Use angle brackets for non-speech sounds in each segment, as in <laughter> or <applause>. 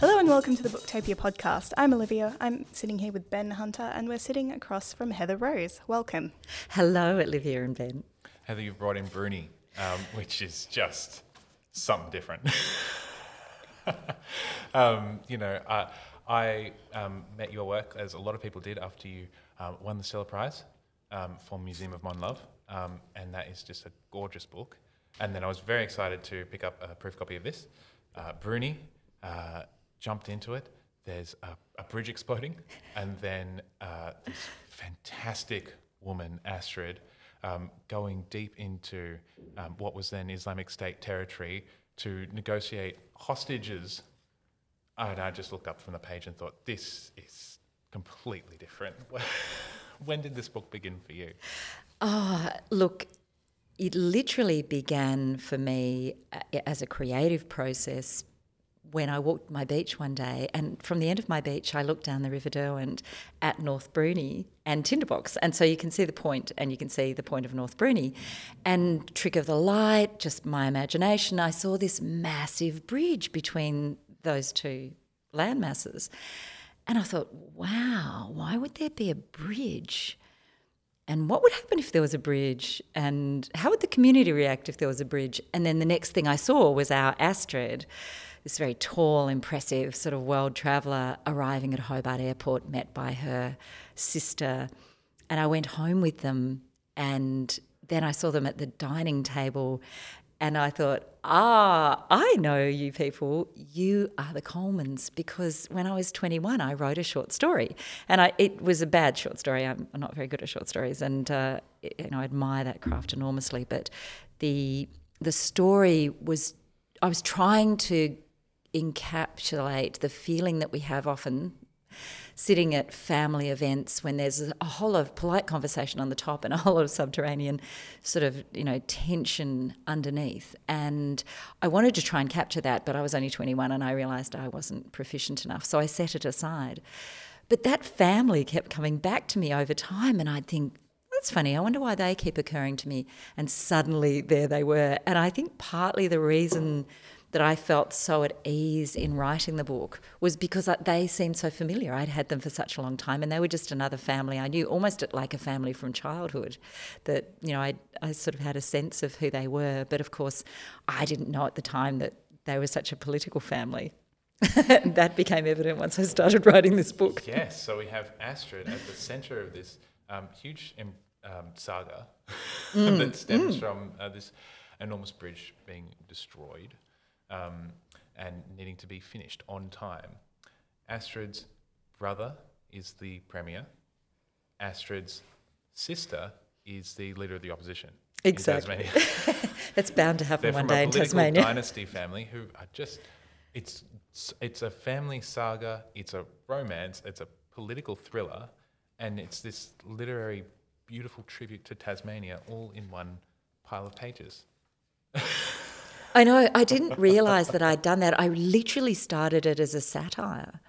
Hello and welcome to the Booktopia podcast. I'm Olivia. I'm sitting here with Ben Hunter and we're sitting across from Heather Rose. Welcome. Hello, Olivia and Ben. Heather, you've brought in Bruny, um, which is just something different. <laughs> um, you know, I, I um, met your work, as a lot of people did, after you um, won the Stella Prize um, for Museum of Modern Love, um, and that is just a gorgeous book. And then I was very excited to pick up a proof copy of this. Uh, Bruny uh, jumped into it. There's a, a bridge exploding, and then uh, this fantastic woman, Astrid, um, going deep into um, what was then Islamic State territory to negotiate hostages. And I just looked up from the page and thought, this is completely different. <laughs> when did this book begin for you? Oh, look, it literally began for me uh, as a creative process when I walked my beach one day, and from the end of my beach, I looked down the River Derwent at North Bruny and Tinderbox. And so you can see the point, and you can see the point of North Bruny. And trick of the light, just my imagination, I saw this massive bridge between those two land masses. And I thought, wow, why would there be a bridge? And what would happen if there was a bridge? And how would the community react if there was a bridge? And then the next thing I saw was our Astrid this very tall, impressive sort of world traveller arriving at Hobart Airport, met by her sister. And I went home with them, and then I saw them at the dining table. And I thought, ah, I know you people. You are the Colemans because when I was 21, I wrote a short story, and I, it was a bad short story. I'm, not very good at short stories, and uh, you know, I admire that craft enormously. But the the story was, I was trying to encapsulate the feeling that we have often sitting at family events when there's a whole lot of polite conversation on the top and a whole lot of subterranean sort of you know tension underneath and i wanted to try and capture that but i was only 21 and i realized i wasn't proficient enough so i set it aside but that family kept coming back to me over time and i'd think that's funny. I wonder why they keep occurring to me. And suddenly there they were. And I think partly the reason that I felt so at ease in writing the book was because they seemed so familiar. I'd had them for such a long time, and they were just another family I knew, almost like a family from childhood. That you know, I I sort of had a sense of who they were, but of course, I didn't know at the time that they were such a political family. <laughs> that became evident once I started writing this book. Yes, so we have Astrid at the centre of this um, huge um, saga <laughs> mm. that stems mm. from uh, this enormous bridge being destroyed um, and needing to be finished on time. Astrid's brother is the premier. Astrid's sister is the leader of the opposition. Exactly. it's <laughs> <laughs> bound to happen They're one day in Tasmania. dynasty family who are just it's it's a family saga, it's a romance, it's a political thriller, and it's this literary beautiful tribute to Tasmania all in one pile of pages. <laughs> I know. I didn't realize that I'd done that. I literally started it as a satire.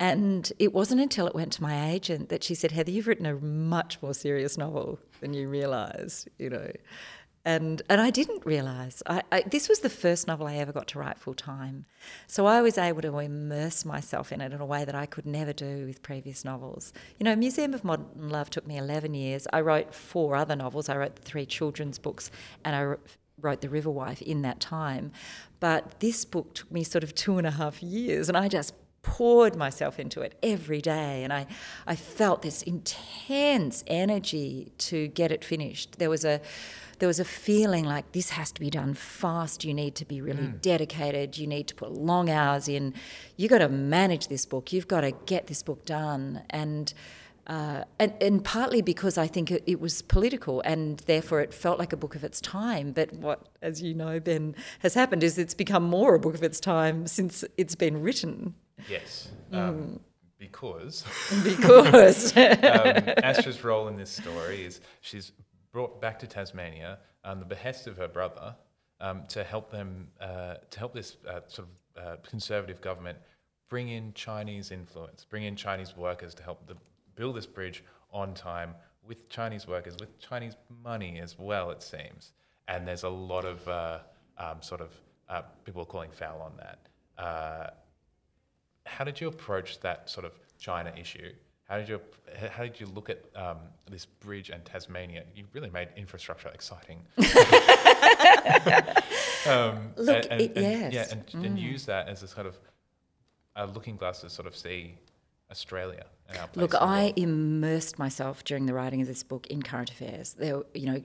And it wasn't until it went to my agent that she said, Heather, you've written a much more serious novel than you realise, you know. And, and I didn't realise. I, I, this was the first novel I ever got to write full time. So I was able to immerse myself in it in a way that I could never do with previous novels. You know, Museum of Modern Love took me 11 years. I wrote four other novels. I wrote three children's books and I wrote The River Wife in that time. But this book took me sort of two and a half years, and I just poured myself into it every day and I, I felt this intense energy to get it finished. There was a there was a feeling like this has to be done fast. You need to be really mm. dedicated. You need to put long hours in. You got to manage this book. You've got to get this book done. And uh, and, and partly because I think it, it, was political and therefore it felt like a book of its time. But what, as you know, Ben, has happened is it's become more a book of its time since it's been written. Yes. Um, mm. Because <laughs> because <laughs> um, Astrid's role in this story is she's brought back to Tasmania on the behest of her brother um, to help them uh, to help this uh, sort of uh, conservative government bring in Chinese influence, bring in Chinese workers to help the build this bridge on time with Chinese workers, with Chinese money as well, it seems. And there's a lot of uh, um, sort of uh, people are calling foul on that. Uh, how did you approach that sort of China issue? How did you how did you look at um, this bridge and Tasmania? You really made infrastructure exciting. <laughs> um, Look, and, it- and- yes. yeah, and, and use that as a sort of a looking glass to sort of see Australia and our place Look, I immersed myself during the writing of this book in current affairs. There, you know,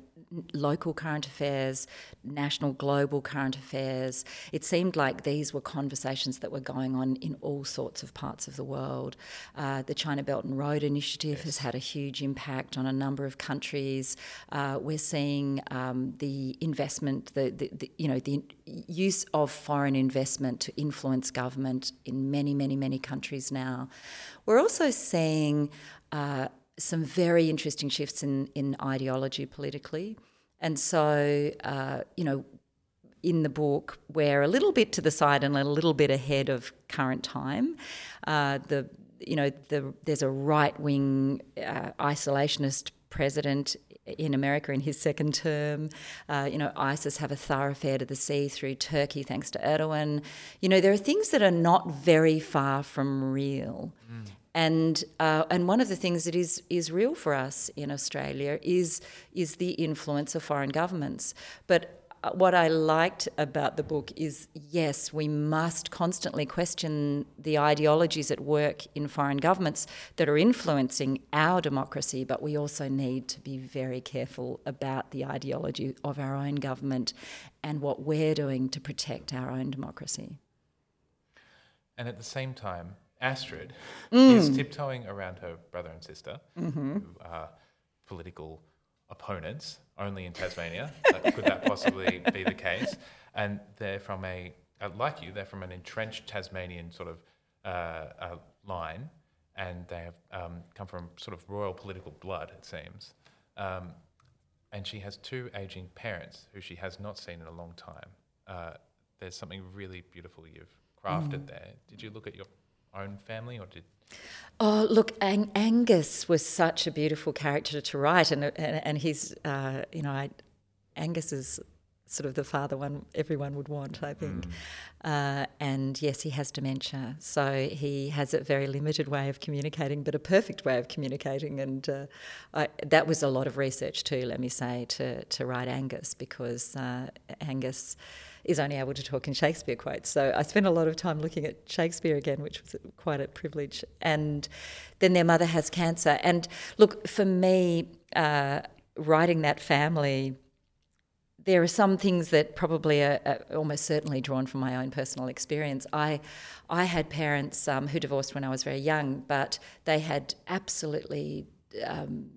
local current affairs, national, global current affairs. It seemed like these were conversations that were going on in all sorts of parts of the world. Uh, the China Belt and Road Initiative has had a huge impact on a number of countries. Uh, we're seeing um, the investment, the, the, the you know, the use of foreign investment to influence government in many, many, many countries now. We're also seeing uh, some very interesting shifts in, in ideology politically. And so, uh, you know, in the book, we're a little bit to the side and a little bit ahead of current time. Uh, the you know the, there's a right wing uh, isolationist president in America in his second term. Uh, you know, ISIS have a thoroughfare to the sea through Turkey thanks to Erdogan. You know, there are things that are not very far from real. And uh, and one of the things that is is real for us in Australia is is the influence of foreign governments. But what I liked about the book is yes, we must constantly question the ideologies at work in foreign governments that are influencing our democracy, but we also need to be very careful about the ideology of our own government and what we're doing to protect our own democracy. And at the same time, Astrid Mm. is tiptoeing around her brother and sister, Mm-hmm. who are political opponents, only in Tasmania. Could that possibly be the case? And they're from a, uh, like you, they're from an entrenched Tasmanian sort of uh, uh, line, and they have um, come from sort of royal political blood, it seems. Um, and she has two aging parents who she has not seen in a long time. Uh, there's something really beautiful you've crafted Mm. there. Did you look at your own family, or did Oh, look, Ang- Angus was such a beautiful character to write, and and, and he's, uh, you know, I, Angus is sort of the father one everyone would want, I think. Uh, and yes, he has dementia, so he has a very limited way of communicating, but a perfect way of communicating. And uh, I, that was a lot of research too, let me say, to to write Angus because uh, Angus is only able to talk in Shakespeare quotes. So I spent a lot of time looking at Shakespeare again, which was quite a privilege. And then their mother has cancer. And look, for me, uh, writing that family, there are some things that probably are, are almost certainly drawn from my own personal experience. I, I had parents um, who divorced when I was very young, but they had absolutely um,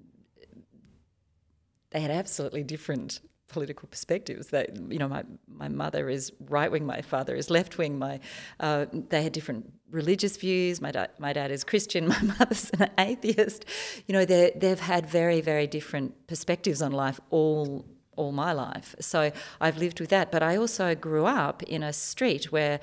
they had absolutely different political perspectives. That you know, my my mother is right wing, my father is left wing. My uh, they had different religious views. My dad my dad is Christian. <laughs> My mother's an atheist. You know, they they've had very very different perspectives on life all all my life. So I've lived with that. But I also grew up in a street where.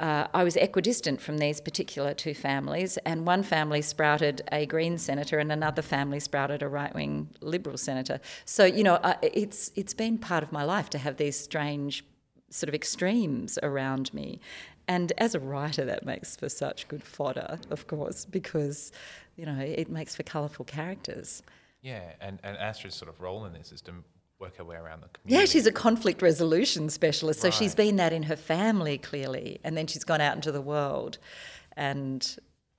Uh, I was equidistant from these particular two families, and one family sprouted a Green senator, and another family sprouted a right-wing Liberal senator. So you know, uh, it's it's been part of my life to have these strange sort of extremes around me, and as a writer, that makes for such good fodder, of course, because you know it makes for colourful characters. yeah? And and Astrid's sort of role in this is to work her way around the community. Yeah, she's a conflict resolution specialist. So she's been that in her family, clearly. And then she's gone out into the world and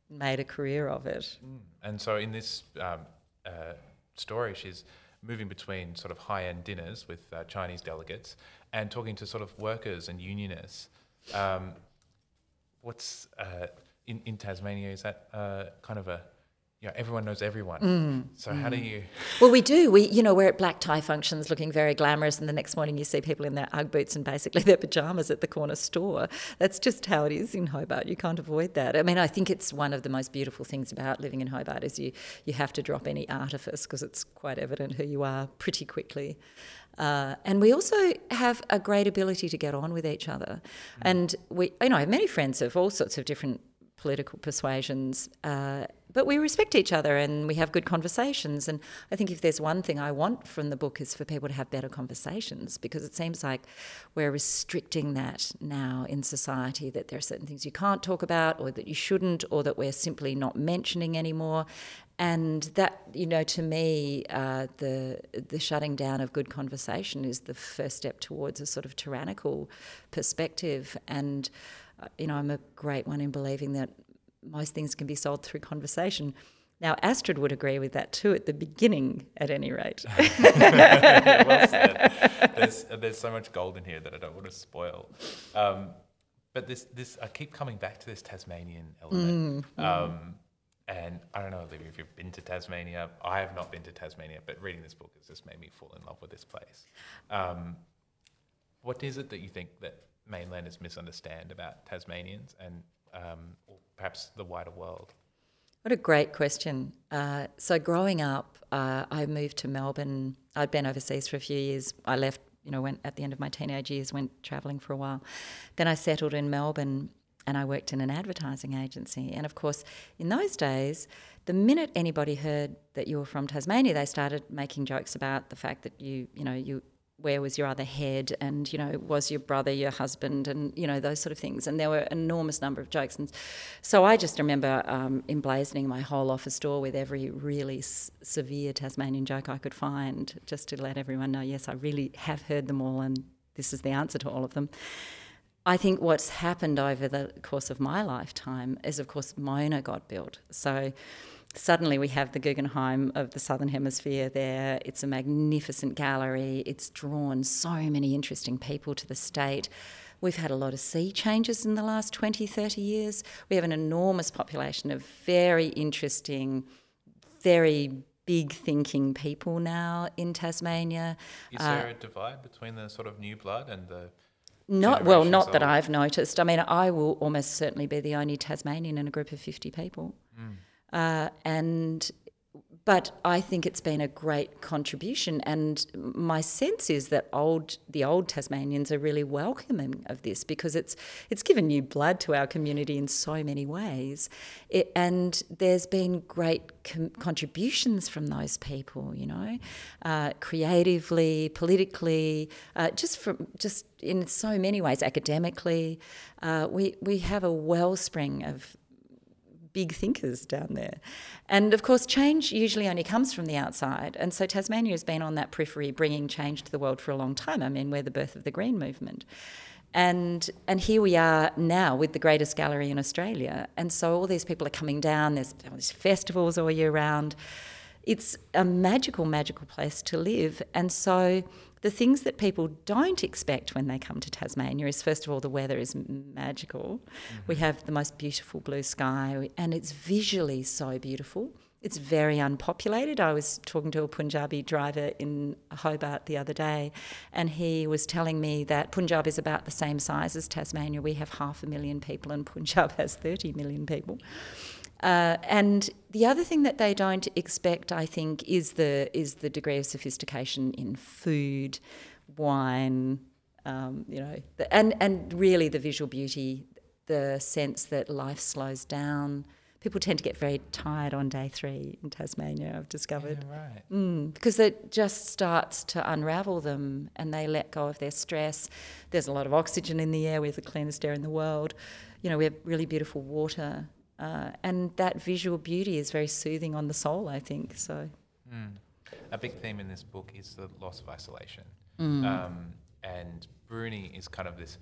made a career of it. And so in this um, uh, story, she's moving between sort of high-end dinners with uh, Chinese delegates and talking to sort of workers and unionists. Um, what's uh, in in Tasmania? Is that uh, kind of a you know everyone knows everyone? so how do you? Well, we do. We, you know, we're at black tie functions looking very glamorous, and the next morning you see people in their Ugg boots and basically <laughs> their pajamas at the corner store. That's just how it is in Hobart. You can't avoid that. I mean, I think it's one of the most beautiful things about living in Hobart is you, you have to drop any artifice because it's quite evident who you are pretty quickly. Uh, and we also have a great ability to get on with each other. And we, you know, I have many friends of all sorts of different political persuasions, uh, but we respect each other and we have good conversations. And I think if there's one thing I want from the book is for people to have better conversations because it seems like we're restricting that now in society that there are certain things you can't talk about or that you shouldn't or that we're simply not mentioning anymore. And that, you know, to me, uh, the the shutting down of good conversation is the first step towards a sort of tyrannical perspective. And uh, you know, I'm a great one in believing that most things can be solved through conversation. Now, Astrid would agree with that too at the beginning, at any rate. <laughs> well. There's, there's so much gold in here that I don't want to spoil. Um, but this, this, I keep coming back to this Tasmanian element. Mm, Um, and I don't know, Olivia, if you've been to Tasmania. I have not been to Tasmania, but reading this book has just made me fall in love with this place. Um, what is it that you think that mainlanders misunderstand about Tasmanians and um, or perhaps the wider world? What a great question. Uh, so, growing up, uh, I moved to Melbourne. I'd been overseas for a few years. I left, you know, went at the end of my teenage years, went travelling for a while. Then I settled in Melbourne and I worked in an advertising agency. And of course, in those days, the minute anybody heard that you were from Tasmania, they started making jokes about the fact that you, you know, you where was your other head? And you know was your brother your husband? And you know those sort of things. And there were an enormous number of jokes. And so i just remember um, emblazoning my whole office door with every really s- severe tasmanian joke i could find just to let everyone know yes i really have heard them all and this is the answer to all of them. I think what's happened over the course of my lifetime is, of course, Mona got built. So suddenly we have the Guggenheim of the Southern Hemisphere there. It's a magnificent gallery. It's drawn so many interesting people to the state. We've had a lot of sea changes in the last 20, 30 years. We have an enormous population of very interesting, very big thinking people now in Tasmania. Is there uh, a divide between the sort of new blood and the Not well, not that old? I've noticed. I mean, I will almost certainly be the only Tasmanian in a group of fifty people, hmm. Uh, and but I think it's been a great contribution. And my sense is that old the old Tasmanians are really welcoming of this because it's it's given new blood to our community in so many ways, it, and there's been great com- contributions from those people. You know, uh, creatively, politically, uh, just from just in so many ways, academically, uh, we we have a wellspring of big thinkers down there. And of course, change usually only comes from the outside. And so Tasmania has been on that periphery, bringing change to the world for a long time. I mean, we're the birth of the Green Movement. And, and here we are now with the greatest gallery in Australia. And so all these people are coming down, there's festivals all year round. It's a magical, magical place to live. And so the things that people don't expect when they come to Tasmania is first of all the weather is magical. Mm-hmm. We have the most beautiful blue sky and it's visually so beautiful. It's very unpopulated. I was talking to a Punjabi driver in Hobart the other day, and he was telling me that Punjab is about the same size as Tasmania. We have half a million people, and Punjab <laughs> has 30 million people. Uh, and the other thing that they don't expect, I think, is the is the degree of sophistication in food, wine, um, you know, the, and and really the visual beauty, the sense that life slows down. People tend to get very tired on day three in Tasmania. I've discovered Yeah, right. mm, because it just starts to unravel them, and they let go of their stress. There's a lot of oxygen in the air. We have the cleanest air in the world. You know, we have really beautiful water. Uh, and that visual beauty is very soothing on the soul, I think. So, Mm. A big theme in this book is the loss of isolation. Mm. Um, and Bruny is kind of this,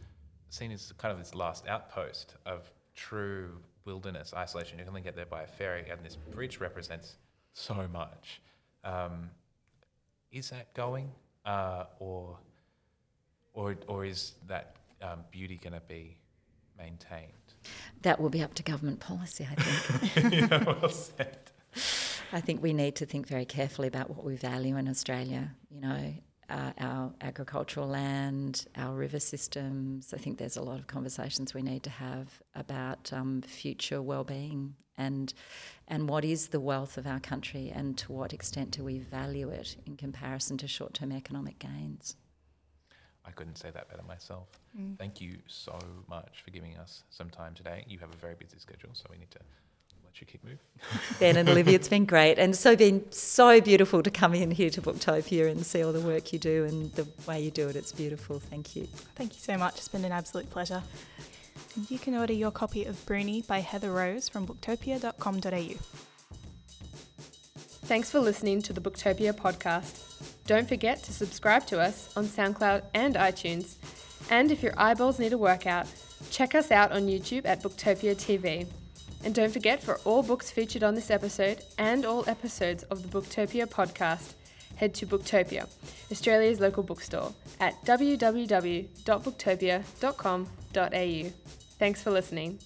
seen as kind of this last outpost of true wilderness isolation. You can only get there by a ferry, and this bridge represents so much. Um, is that going, uh, or, or, or is that um, beauty going to be maintained? That will be up to government policy, I think. <laughs> yeah, well said. I think we need to think very carefully about what we value in Australia. You know, uh, our agricultural land, our river systems. I think there's a lot of conversations we need to have about um, future well-being and and what is the wealth of our country, and to what extent do we value it in comparison to short-term economic gains. I couldn't say that better myself. Mm. Thank you so much for giving us some time today. You have a very busy schedule, so we need to let you keep moving. <laughs> Ben and Olivia, it's been great, and so been so beautiful to come in here to Booktopia and see all the work you do and the way you do it. It's beautiful. Thank you. Thank you so much. It's been an absolute pleasure. And you can order your copy of Bruny by Heather Rose from booktopia.com.au. Thanks for listening to the Booktopia podcast. Don't forget to subscribe to us on SoundCloud and iTunes. And if your eyeballs need a workout, check us out on YouTube at Booktopia TV. And don't forget for all books featured on this episode and all episodes of the Booktopia podcast, head to Booktopia, Australia's local bookstore, at www.booktopia.com.au. Thanks for listening.